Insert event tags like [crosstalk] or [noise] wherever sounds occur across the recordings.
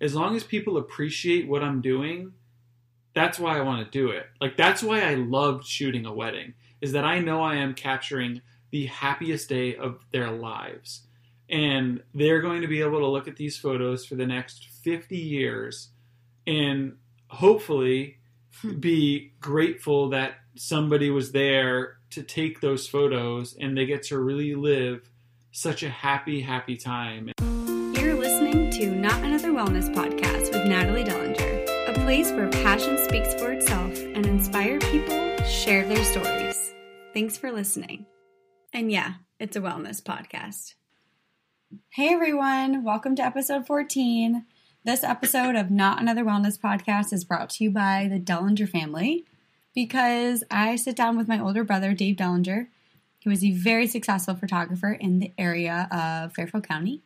as long as people appreciate what I'm doing, that's why I want to do it. Like that's why I loved shooting a wedding is that I know I am capturing the happiest day of their lives. And they're going to be able to look at these photos for the next 50 years and hopefully hmm. be grateful that somebody was there to take those photos and they get to really live such a happy, happy time. You're listening to Not Another Wellness Podcast with Natalie Dellinger, a place where passion speaks for itself and inspired people share their stories. Thanks for listening. And yeah, it's a wellness podcast. Hey everyone, welcome to episode 14. This episode of Not Another Wellness Podcast is brought to you by the Dellinger family because I sit down with my older brother, Dave Dellinger. He was a very successful photographer in the area of Fairfield County.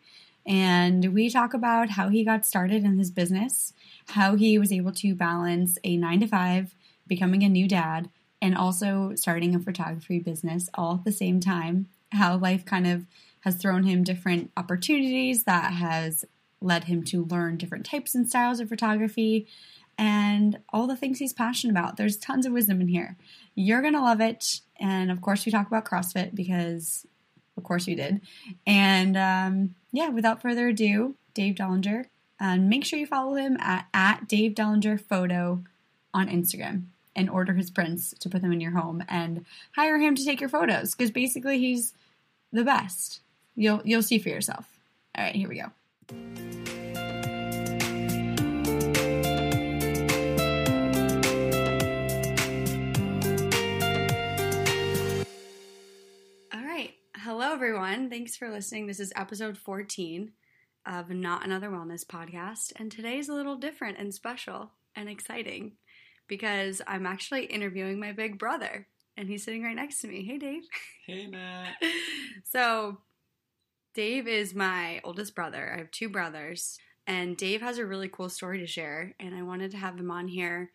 And we talk about how he got started in his business, how he was able to balance a nine to five, becoming a new dad, and also starting a photography business all at the same time. How life kind of has thrown him different opportunities that has led him to learn different types and styles of photography and all the things he's passionate about. There's tons of wisdom in here. You're going to love it. And of course, we talk about CrossFit because, of course, we did. And um, yeah, without further ado, Dave Dellinger. And make sure you follow him at, at Dave Dellinger Photo on Instagram and order his prints to put them in your home and hire him to take your photos because basically he's the best. You'll you'll see for yourself. All right, here we go. Hello everyone. Thanks for listening. This is episode 14 of Not Another Wellness podcast, and today's a little different and special and exciting because I'm actually interviewing my big brother and he's sitting right next to me. Hey Dave. Hey, Nat. [laughs] So, Dave is my oldest brother. I have two brothers, and Dave has a really cool story to share, and I wanted to have him on here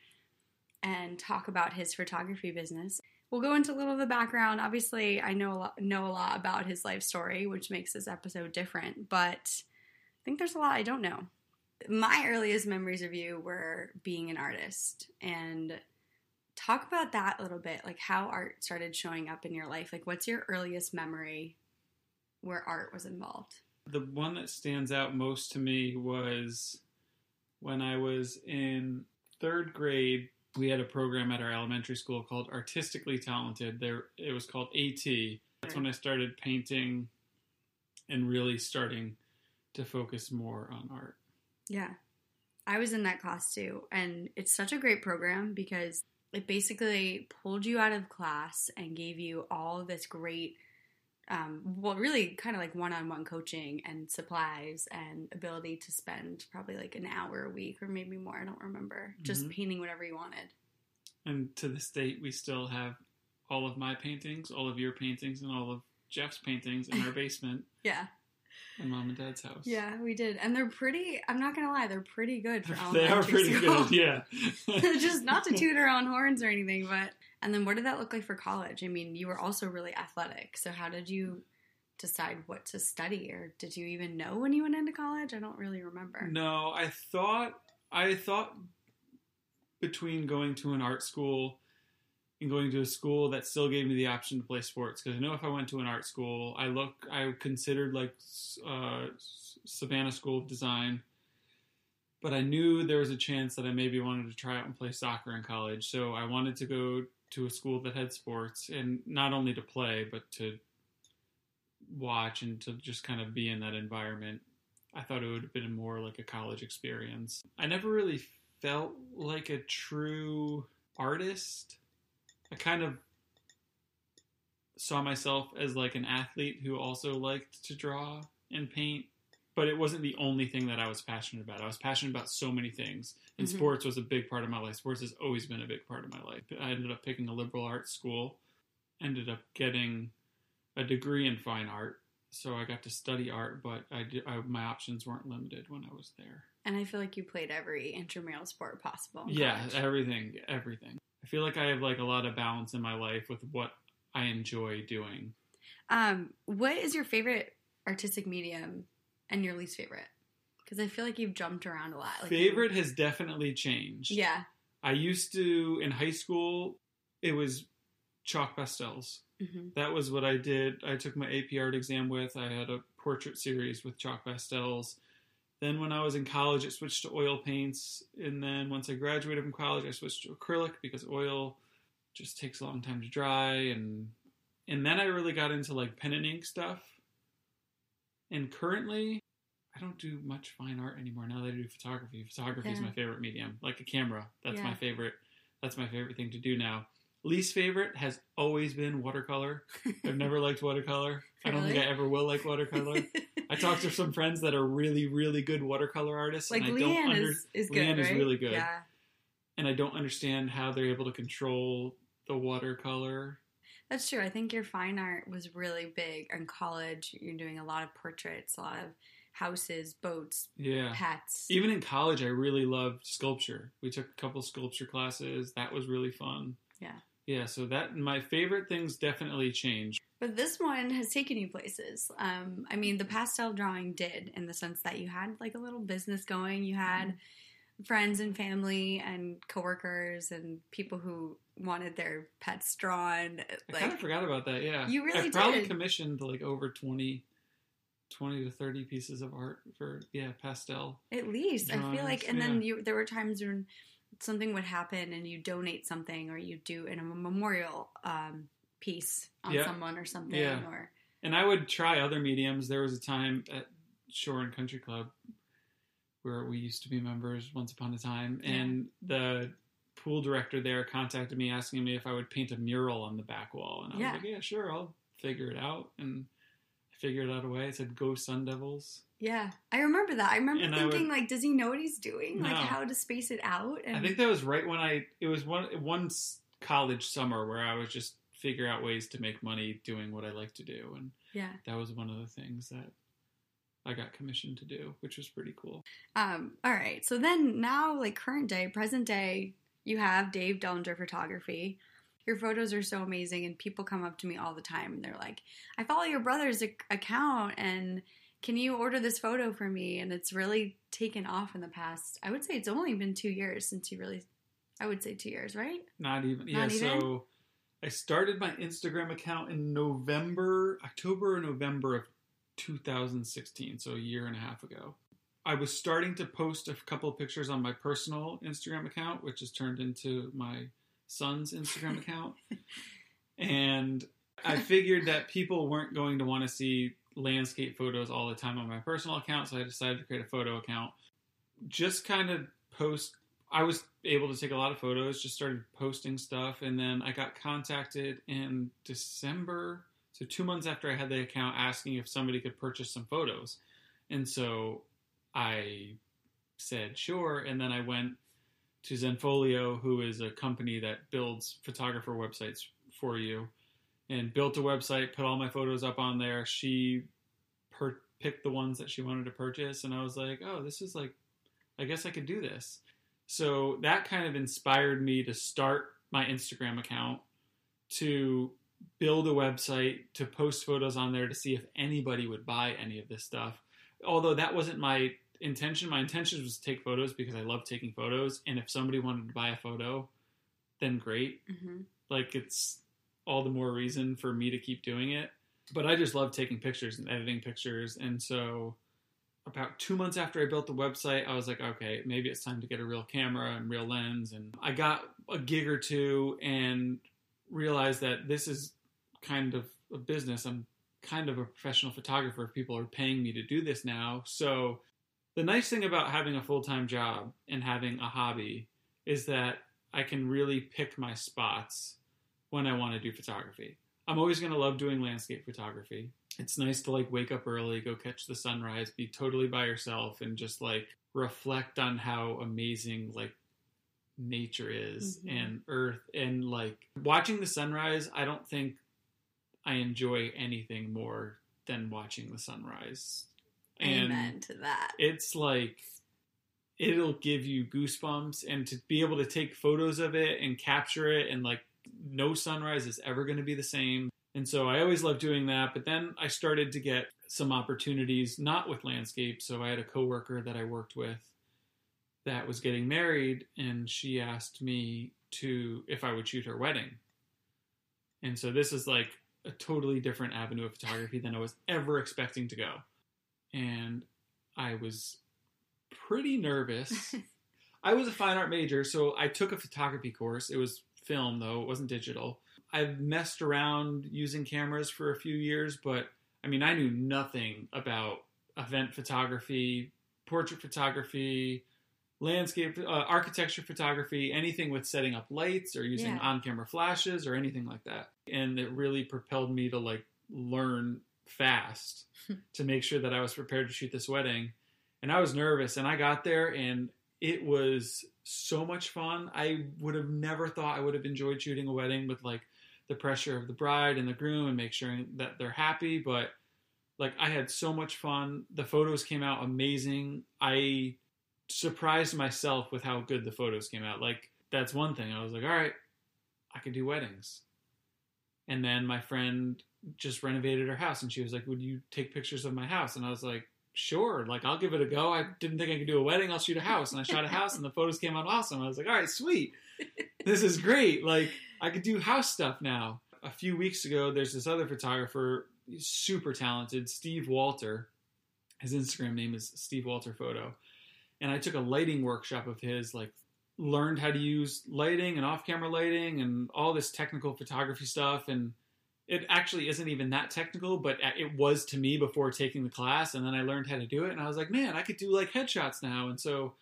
and talk about his photography business. We'll go into a little of the background. Obviously, I know a lot, know a lot about his life story, which makes this episode different, but I think there's a lot I don't know. My earliest memories of you were being an artist and talk about that a little bit like how art started showing up in your life like what's your earliest memory where art was involved The one that stands out most to me was when I was in third grade. We had a program at our elementary school called Artistically Talented. There, it was called AT. That's when I started painting and really starting to focus more on art. yeah i was in that class too and it's such a great program because it basically pulled you out of class and gave you all this great um, well really kind of like one-on-one coaching and supplies and ability to spend probably like an hour a week or maybe more i don't remember just Mhm. painting whatever you wanted And to this date, we still have all of my paintings, all of your paintings, and all of Jeff's paintings in our [laughs] basement yeah in mom and dad's house. Yeah, we did, and they're pretty. I'm not gonna lie, they're pretty good for [laughs] they are pretty [laughs] school. good. Yeah. Just not to toot our own horns or anything, but and then what did that look like for college? I mean, you were also really athletic. So how did you decide what to study, or did you even know when you went into college? I don't really remember. No, I thought I thought between going to an art school and going to a school that still gave me the option to play sports because I know if I went to an art school, I look I considered like uh, Savannah School of Design, but I knew there was a chance that I maybe wanted to try out and play soccer in college. So I wanted to go to a school that had sports and not only to play but to watch and to just kind of be in that environment. I thought it would have been more like a college experience. I never really felt like a true artist. I kind of saw myself as like an athlete who also liked to draw and paint, but it wasn't the only thing that I was passionate about. I was passionate about so many things, and Mhm. sports was a big part of my life. Sports has always been a big part of my life. I ended up picking a liberal arts school, ended up getting a degree in fine art, so I got to study art, but I, did, I my options weren't limited when I was there. And I feel like you played every intramural sport possible. in Yeah, college. everything, everything. I feel like I have like a lot of balance in my life with what I enjoy doing. Um, what is your favorite artistic medium and your least favorite? Because I feel like you've jumped around a lot. Like favorite has definitely changed. Yeah. I used to in high school. It was chalk pastels. hmm That was what I did. I took my AP art exam with. I had a portrait series with chalk pastels. Then when I was in college, it switched to oil paints. And then once I graduated from college, I switched to acrylic because oil just takes a long time to dry. And and then I really got into like pen and ink stuff. And currently, I don't do much fine art anymore. Now that I do photography, photography is my favorite medium. Like a camera, that's Yeah. my favorite. That's my favorite thing to do now. Least favorite has always been watercolor. [laughs] I've never liked watercolor. I don't think I ever will like watercolor. [laughs] I talked to some friends that are really, really good watercolor artists, like and I don't Leanne under- is, is good. Leanne is right? really good. Yeah. and I don't understand how they're able to control the watercolor. That's true. I think your fine art was really big in college. You're doing a lot of portraits, a lot of houses, boats, Yeah. pets. Even in college, I really loved sculpture. We took a couple sculpture classes. That was really fun. Yeah. Yeah. So that my favorite things definitely changed. But this one has taken you places. Um, I mean, the pastel drawing did in the sense that you had like a little business going. You had Mm-hmm. friends and family and coworkers and people who wanted their pets drawn. I Like kind of forgot about that. Yeah. You really I probably did. commissioned like over 20, 20 to thirty pieces of art for yeah pastel. At least I feel like, Drawings, and then you there were times when something would happen and you donate something or you do in a memorial um, piece on Yeah. someone or something Yeah. or And I would try other mediums. There was a time at Shore and Country Club where we used to be members once upon a time, Yeah. and the pool director there contacted me asking me if I would paint a mural on the back wall, and I Yeah. was like, "Yeah, sure, I'll figure it out." And I figured out a way. It said "Go Sun Devils." yeah. I remember that. I remember And I thinking would- like, does he know what he's doing? Like how to space it out? And I think that was right when I. It was one one college summer where I was just figure out ways to make money doing what I like to do, and yeah. that was one of the things that I got commissioned to do, which was pretty cool. Um, all right. So then now, like current day, present day, you have Dave Dellinger Photography. Your photos are so amazing, and people come up to me all the time and they're like, I follow your brother's ac- account, and can you order this photo for me? And it's really taken off in the past. I would say it's only been two years since you really, I would say two years, right? Not even. Yeah. Even? So I started my Instagram account in November, October, or November of 2016. So a year and a half ago. I was starting to post a couple of pictures on my personal Instagram account, which has turned into my son's Instagram account. [laughs] And I figured that people weren't going to want to see landscape photos all the time on my personal account, so I decided to create a photo account. Just kind of post. I was able to take a lot of photos, just started posting stuff, and then I got contacted in December, so two months after I had the account, asking if somebody could purchase some photos. And so I said sure, and then I went to Zenfolio, who is a company that builds photographer websites for you, and built a website, put all my photos up on there. She per- picked the ones that she wanted to purchase, and I was like, oh, this is like, I guess I could do this. So that kind of inspired me to start my Instagram account, to build a website, to post photos on there to see if anybody would buy any of this stuff. Although that wasn't my intention. My intention was to take photos because I love taking photos, and if somebody wanted to buy a photo, then great. Mm-hmm. Like it's all the more reason for me to keep doing it. But I just love taking pictures and editing pictures, and so about two months after I built the website, I was like, okay, maybe it's time to get a real camera and real lens. And I got a gig or two and realized that this is kind of a business. I'm kind of a professional photographer. People are paying me to do this now. So the nice thing about having a full time job and having a hobby is that I can really pick my spots when I want to do photography. I'm always going to love doing landscape photography. It's nice to like wake up early, go catch the sunrise, be totally by yourself and just like reflect on how amazing like nature is Mhm. and earth and like watching the sunrise, I don't think I enjoy anything more than watching the sunrise. And Amen to that. it's like it'll give you goosebumps and to be able to take photos of it and capture it and like no sunrise is ever going to be the same and so i always loved doing that but then i started to get some opportunities, not with landscape. So I had a coworker that I worked with that was getting married, and she asked me to if I would shoot her wedding. And so this is like a totally different avenue of photography than I was ever expecting to go. And I was pretty nervous. [laughs] I was a fine art major, so I took a photography course. It was film though, it wasn't digital. I've messed around using cameras for a few years, but I mean, I knew nothing about event photography, portrait photography, landscape, uh, architecture photography, anything with setting up lights or using Yeah. on camera flashes or anything like that. And it really propelled me to like learn fast [laughs] to make sure that I was prepared to shoot this wedding. And I was nervous and I got there and it was so much fun. I would have never thought I would have enjoyed shooting a wedding with like the pressure of the bride and the groom and make sure that they're happy, but like I had so much fun. The photos came out amazing. I surprised myself with how good the photos came out. Like that's one thing. I was like, all right, I can do weddings. And then my friend just renovated her house and she was like, Would you take pictures of my house? And I was like, Sure, like I'll give it a go. I didn't think I could do a wedding, I'll shoot a house. And I shot a house and the photos came out awesome. I was like, All right, sweet. This is great. Like I could do house stuff now. A few weeks ago, there's this other photographer, super talented, Steve Walter. His Instagram name is Steve Walter Photo. And I took a lighting workshop of his, like learned how to use lighting and off-camera lighting and all this technical photography stuff and it actually isn't even that technical but it was to me before taking the class and then i learned how to do it and i was like man i could do like headshots now and so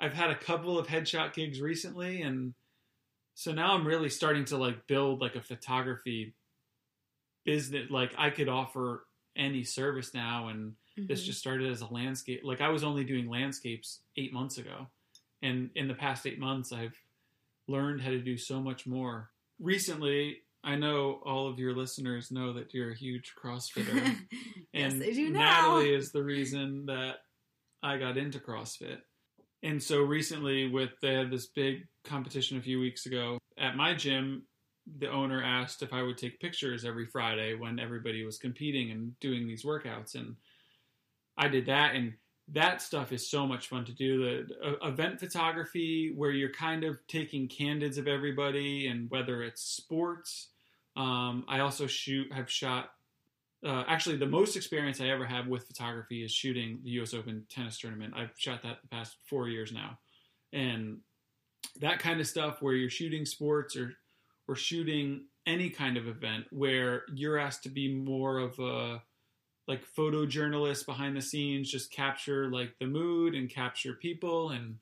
i've had a couple of headshot gigs recently and so now i'm really starting to like build like a photography business like i could offer any service now and this Mhm. just started as a landscape like i was only doing landscapes eight months ago and in the past eight months i've learned how to do so much more recently i know all of your listeners know that you're a huge crossfitter [laughs] yes, and I do now. natalie is the reason that i got into crossfit and so recently with they had this big competition a few weeks ago at my gym the owner asked if i would take pictures every friday when everybody was competing and doing these workouts and I did that, and that stuff is so much fun to do. The uh, event photography, where you're kind of taking candids of everybody, and whether it's sports. Um, I also shoot, have shot. Uh, actually, the most experience I ever have with photography is shooting the U.S. Open tennis tournament. I've shot that the past four years now, and that kind of stuff where you're shooting sports or or shooting any kind of event where you're asked to be more of a like photojournalist behind the scenes, just capture like the mood and capture people, and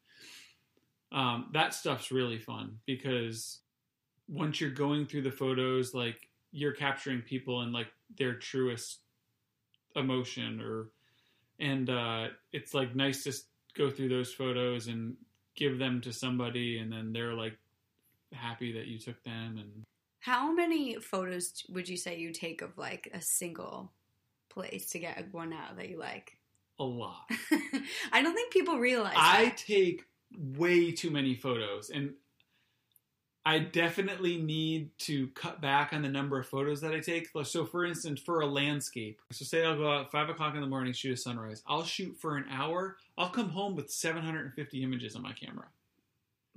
um, that stuff's really fun because once you're going through the photos, like you're capturing people in like their truest emotion, or and uh, it's like nice to go through those photos and give them to somebody, and then they're like happy that you took them and How many photos would you say you take of like a single place to get one out that you like? a lot. [laughs] I don't think people realize. I that. take way too many photos, and I definitely need to cut back on the number of photos that I take. So, for instance, for a landscape, so say I'll go out five o'clock in the morning, shoot a sunrise. I'll shoot for an hour. I'll come home with 750 images on my camera.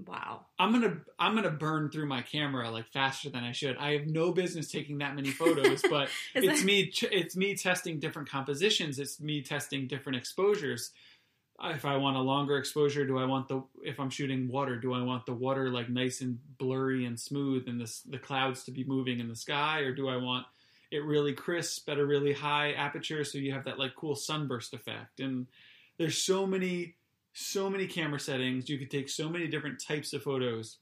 wow. I'm gonna I'm gonna burn through my camera like faster than I should. I have no business taking that many photos, but [laughs] it's that- me it's me testing different compositions it's me testing different exposures Ah, if i want a longer exposure do i want the if i'm shooting water do i want the water like nice and blurry and smooth and this the clouds to be moving in the sky? Or do i want it really crisp at a really high aperture so you have that like cool sunburst effect? And there's so many so many camera settings. You could take so many different types of photos.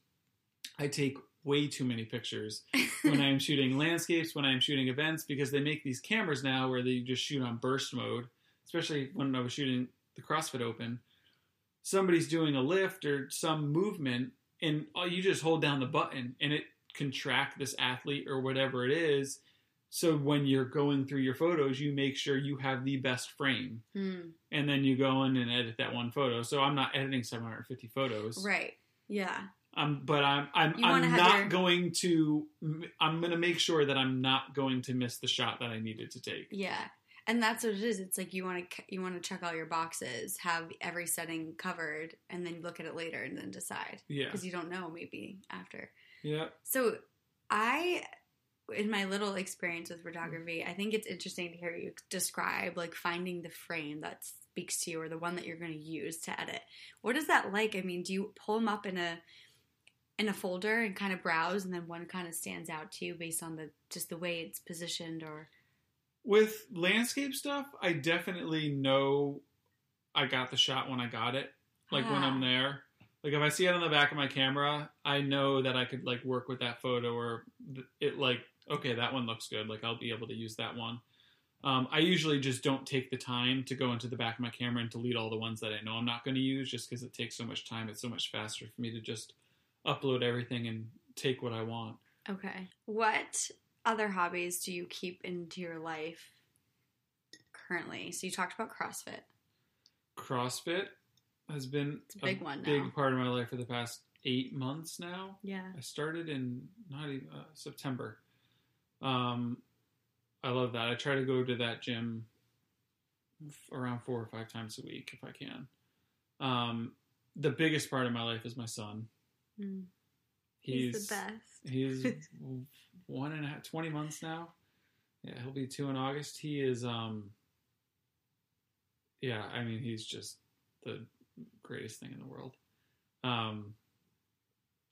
I take way too many pictures [laughs] when I'm shooting landscapes, when I'm shooting events, because they make these cameras now where they just shoot on burst mode. Especially when I was shooting the CrossFit Open, somebody's doing a lift or some movement, and all you just hold down the button, and it can track this athlete or whatever it is. So when you're going through your photos, you make sure you have the best frame, Hmm. and then you go in and edit that one photo. So I'm not editing 750 photos. Right. Yeah. Um, but I'm I'm, I'm not your- going to. I'm going to make sure that I'm not going to miss the shot that I needed to take. Yeah. And that's what it is. It's like you want to you want to check all your boxes, have every setting covered, and then look at it later and then decide Yeah. because you don't know maybe after. Yeah. So I in my little experience with photography, I think it's interesting to hear you describe like finding the frame that speaks to you or the one that you're going to use to edit. What is that like? I mean, do you pull them up in a in a folder and kind of browse and then one kind of stands out to you based on the just the way it's positioned or With landscape stuff, I definitely know I got the shot when I got it. Like when. I'm there. Like if I see it on the back of my camera, I know that I could like work with that photo or it like okay, that one looks good. Like I'll be able to use that one. Um, I usually just don't take the time to go into the back of my camera and delete all the ones that I know I'm not going to use just because it takes so much time. It's so much faster for me to just upload everything and take what I want. Okay. What other hobbies do you keep into your life currently? So you talked about CrossFit. CrossFit has been It's a big one big now. part of my life for the past eight months now. Yeah. I started in not even uh, September. Um, I love that. I try to go to that gym f- around four or five times a week if I can. Um, the biggest part of my life is my son. Mm. He's, He's, the best. He's [laughs] one and a half, 20 months now. Yeah, he'll be two in August. He is, um, yeah, I mean, he's just the greatest thing in the world. Um,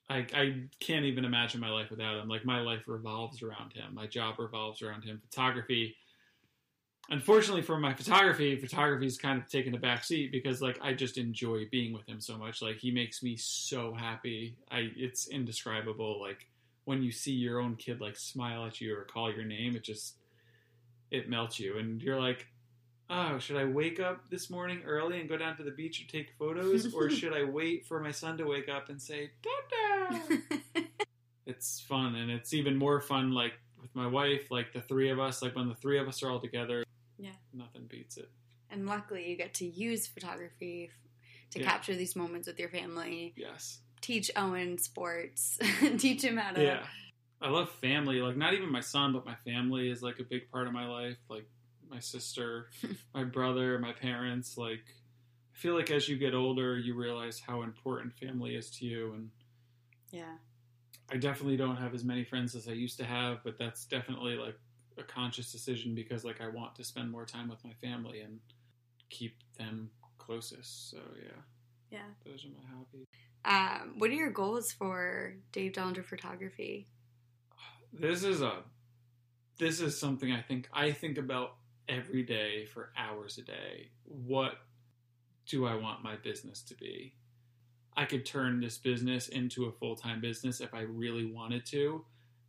I, I can't even imagine my life without him. Like, my life revolves around him. My job revolves around him. Photography, unfortunately for my photography, photography's kind of taken a back seat because, like, I just enjoy being with him so much. Like, he makes me so happy. I, it's indescribable. Like, when you see your own kid like smile at you or call your name, it just it melts you, and you're like, oh, should I wake up this morning early and go down to the beach and take photos, [laughs] or should I wait for my son to wake up and say, Dada? [laughs] it's fun, and it's even more fun like with my wife, like the three of us, like when the three of us are all together. Yeah. nothing beats it. and luckily, you get to use photography to Yeah. capture these moments with your family. Yes. Teach Owen sports. [laughs] teach him how to. Yeah. I love family. Like not even my son, but my family is like a big part of my life. Like my sister, [laughs] my brother, my parents. Like I feel like as you get older, you realize how important family is to you. And Yeah. I definitely don't have as many friends as I used to have, but that's definitely like a conscious decision because like I want to spend more time with my family and keep them closest. So yeah, Yeah. those are my hobbies. Um, what are your goals for Dave Dellinger Photography? this is a this is something I think I think about every day for hours a day. What do I want my business to be? I could turn this business into a full-time business if I really wanted to.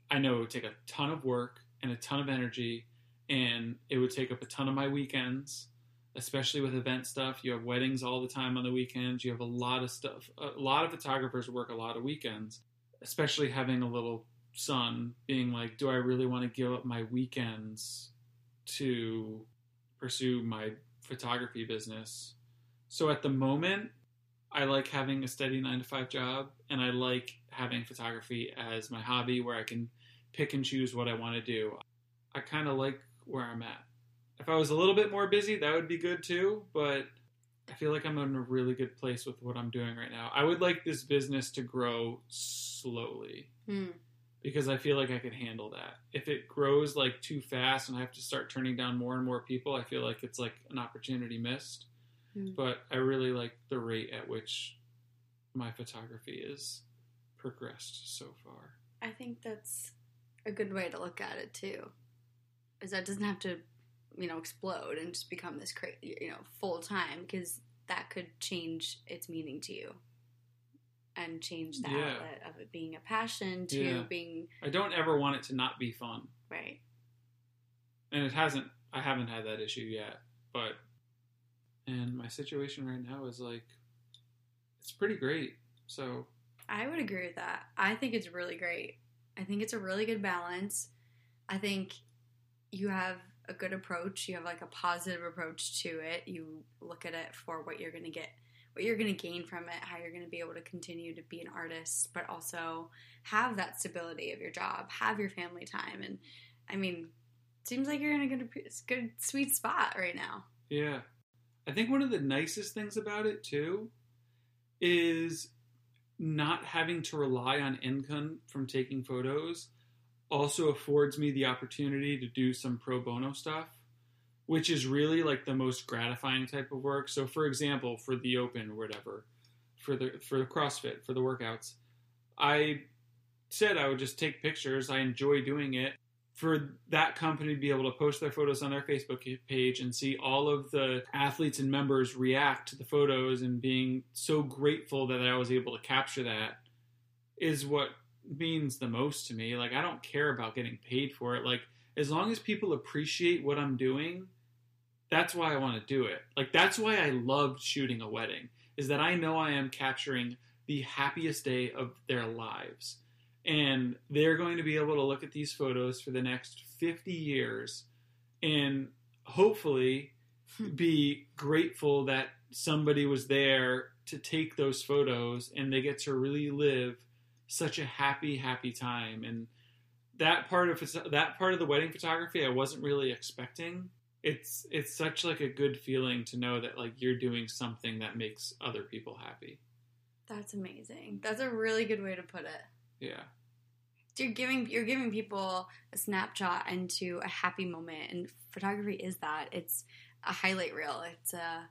I know it would take a ton of work and a ton of energy and it would take up a ton of my weekends, especially with event stuff. You have weddings all the time on the weekends. You have a lot of stuff. A lot of photographers work a lot of weekends, especially having a little son being like, do I really want to give up my weekends to pursue my photography business? So at the moment, I like having a steady nine to five job, and I like having photography as my hobby where I can pick and choose what I want to do. I kind of like where I'm at. If I was a little bit more busy, that would be good too, but I feel like I'm in a really good place with what I'm doing right now. I would like this business to grow slowly Hmm. because I feel like I can handle that. If it grows like too fast and I have to start turning down more and more people, I feel like it's like an opportunity missed. Hmm. But I really like the rate at which my photography is progressed so far. I think that's a good way to look at it too. Is that it doesn't have to, you know, explode and just become this cra- you know, full time because that could change its meaning to you. And change the Yeah. outlet of it being a passion to Yeah. being I don't ever want it to not be fun. right. And it hasn't I haven't had that issue yet, but and my situation right now is like it's pretty great. So, I would agree with that. I think it's really great. I think it's a really good balance. I think you have a good approach. You have like a positive approach to it. You look at it for what you're going to get, what you're going to gain from it, how you're going to be able to continue to be an artist, but also have that stability of your job, have your family time. And I mean, seems like you're in a good, good, sweet spot right now. Yeah. I think one of the nicest things about it too is not having to rely on income from taking photos also affords me the opportunity to do some pro bono stuff, which is really like the most gratifying type of work. So for example, for the open or whatever, for the for the CrossFit, for the workouts, I said I would just take pictures. I enjoy doing it. For that company to be able to post their photos on their Facebook page and see all of the athletes and members react to the photos and being so grateful that I was able to capture that is what means the most to me. Like I don't care about getting paid for it. Like as long as people appreciate what I'm doing, that's why I want to do it. Like that's why I loved shooting a wedding is that I know I am capturing the happiest day of their lives. And they're going to be able to look at these photos for the next 50 years and hopefully hmm. be grateful that somebody was there to take those photos and they get to really live such a happy happy time. And that part of that part of the wedding photography I wasn't really expecting. It's it's such like a good feeling to know that like you're doing something that makes other people happy. That's amazing. That's a really good way to put it. Yeah. You're giving you're giving people a snapshot into a happy moment and photography is that. It's a highlight reel. It's a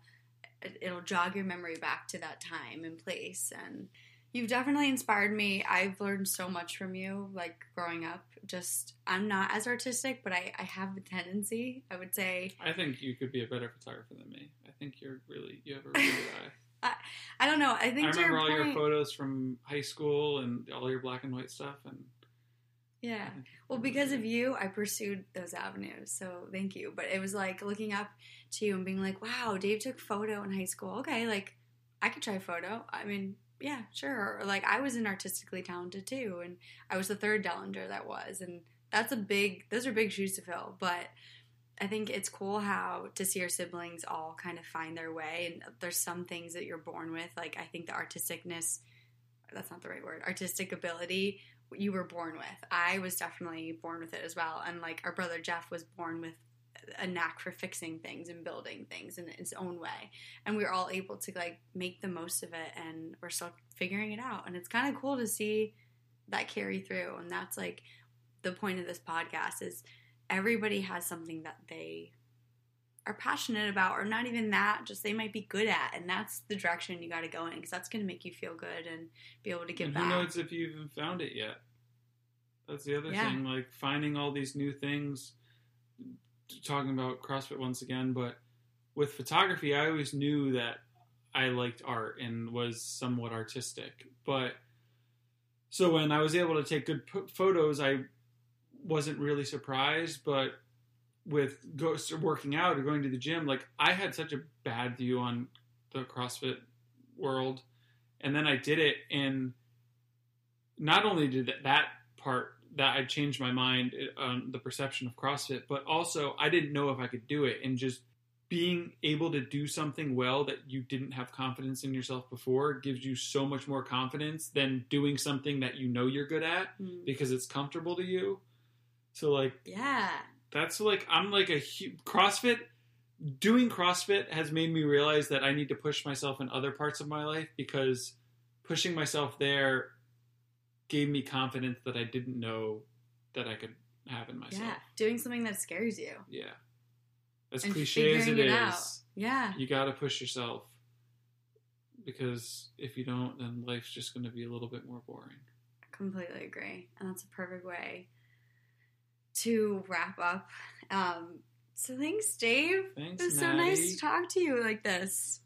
it'll jog your memory back to that time and place and you've definitely inspired me i've learned so much from you like growing up just i'm not as artistic but i, I have a tendency i would say i think you could be a better photographer than me i think you're really you have a really good [laughs] eye I, I don't know i think i remember your all point, your photos from high school and all your black and white stuff and yeah. Well, because of you, I pursued those avenues. So thank you. But it was like looking up to you and being like, wow, Dave took photo in high school. Okay, like I could try photo. I mean, yeah, sure. Or like I was an artistically talented too, and I was the third Dellinger that was, and that's a big. Those are big shoes to fill, but. I think it's cool how to see your siblings all kind of find their way, and there's some things that you're born with. Like I think the artisticness, that's not the right word, artistic ability you were born with. I was definitely born with it as well. And like our brother Jeff was born with a knack for fixing things and building things in its own way. And we are all able to like make the most of it and we're still figuring it out. And it's kind of cool to see that carry through. And that's like the point of this podcast is everybody has something that they are passionate about or not even that just they might be good at and that's the direction you got to go in because that's going to make you feel good and be able to give and back who knows if you even found it yet that's the other Yeah. thing like finding all these new things talking about crossfit once again but with photography i always knew that i liked art and was somewhat artistic. But so when i was able to take good p- photos i wasn't really surprised but with go, working out or going to the gym like i had such a bad view on the crossfit world. And then i did it and not only did that- that part that I changed my mind on the perception of CrossFit, but also I didn't know if I could do it, and just being able to do something well that you didn't have confidence in yourself before gives you so much more confidence than doing something that you know you're good at Mm. because it's comfortable to you. So like yeah that's like I'm like a hu- CrossFit. Doing CrossFit has made me realize that I need to push myself in other parts of my life because pushing myself there gave me confidence that I didn't know that I could have in myself. yeah doing something that scares you Yeah. As And cliche as it figuring is, it out. yeah you got to push yourself because if you don't, then life's just going to be a little bit more boring. completely agree and that's a perfect way to wrap up um so thanks dave Thanks, it was so nice to talk to you like this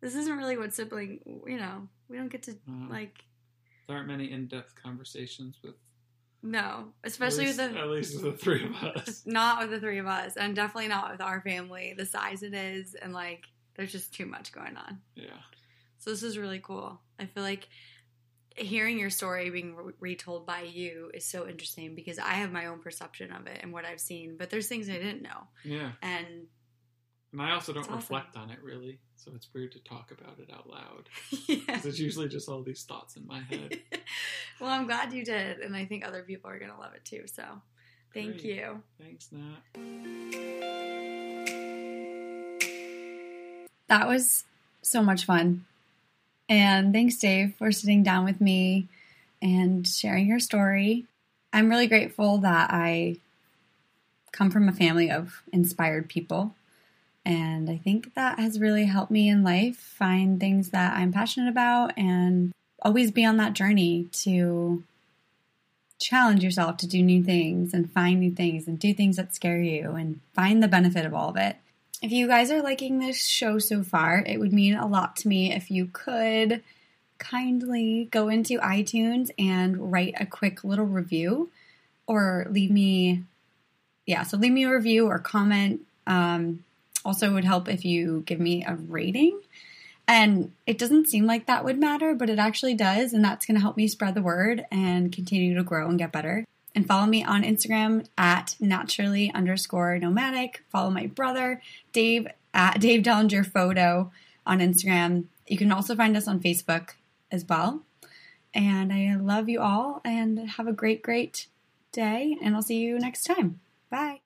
this isn't really what sibling you know we don't get to Uh, like there aren't many in-depth conversations with, no especially at least, with the at least with the three of us. [laughs] not with the three of us and definitely not with our family the size it is and like there's just too much going on Yeah. so this is really cool i feel like hearing your story being re- retold by you is so interesting because i have my own perception of it and what i've seen but there's things i didn't know Yeah. and And I also don't awesome. reflect on it really, so it's weird to talk about it out loud. yeah [laughs] 'Cause it's usually just all these thoughts in my head. [laughs] well i'm glad you did and i think other people are gonna love it too so Thank Great. you. Thanks, Nat. That was so much fun. And thanks, Dave, for sitting down with me and sharing your story. I'm really grateful that I come from a family of inspired people. And I think that has really helped me in life find things that I'm passionate about and always be on that journey to challenge yourself to do new things and find new things and do things that scare you and find the benefit of all of it. If you guys are liking this show so far, it would mean a lot to me if you could kindly go into iTunes and write a quick little review or leave me, yeah, so leave me a review or comment. Um, also, would help if you give me a rating. And it doesn't seem like that would matter, but it actually does. And that's going to help me spread the word and continue to grow and get better. And follow me on Instagram at naturally underscore nomadic. Follow my brother, Dave, at Dave Dellinger Photo on Instagram. You can also find us on Facebook as well. And I love you all and have a great, great day. And I'll see you next time. Bye.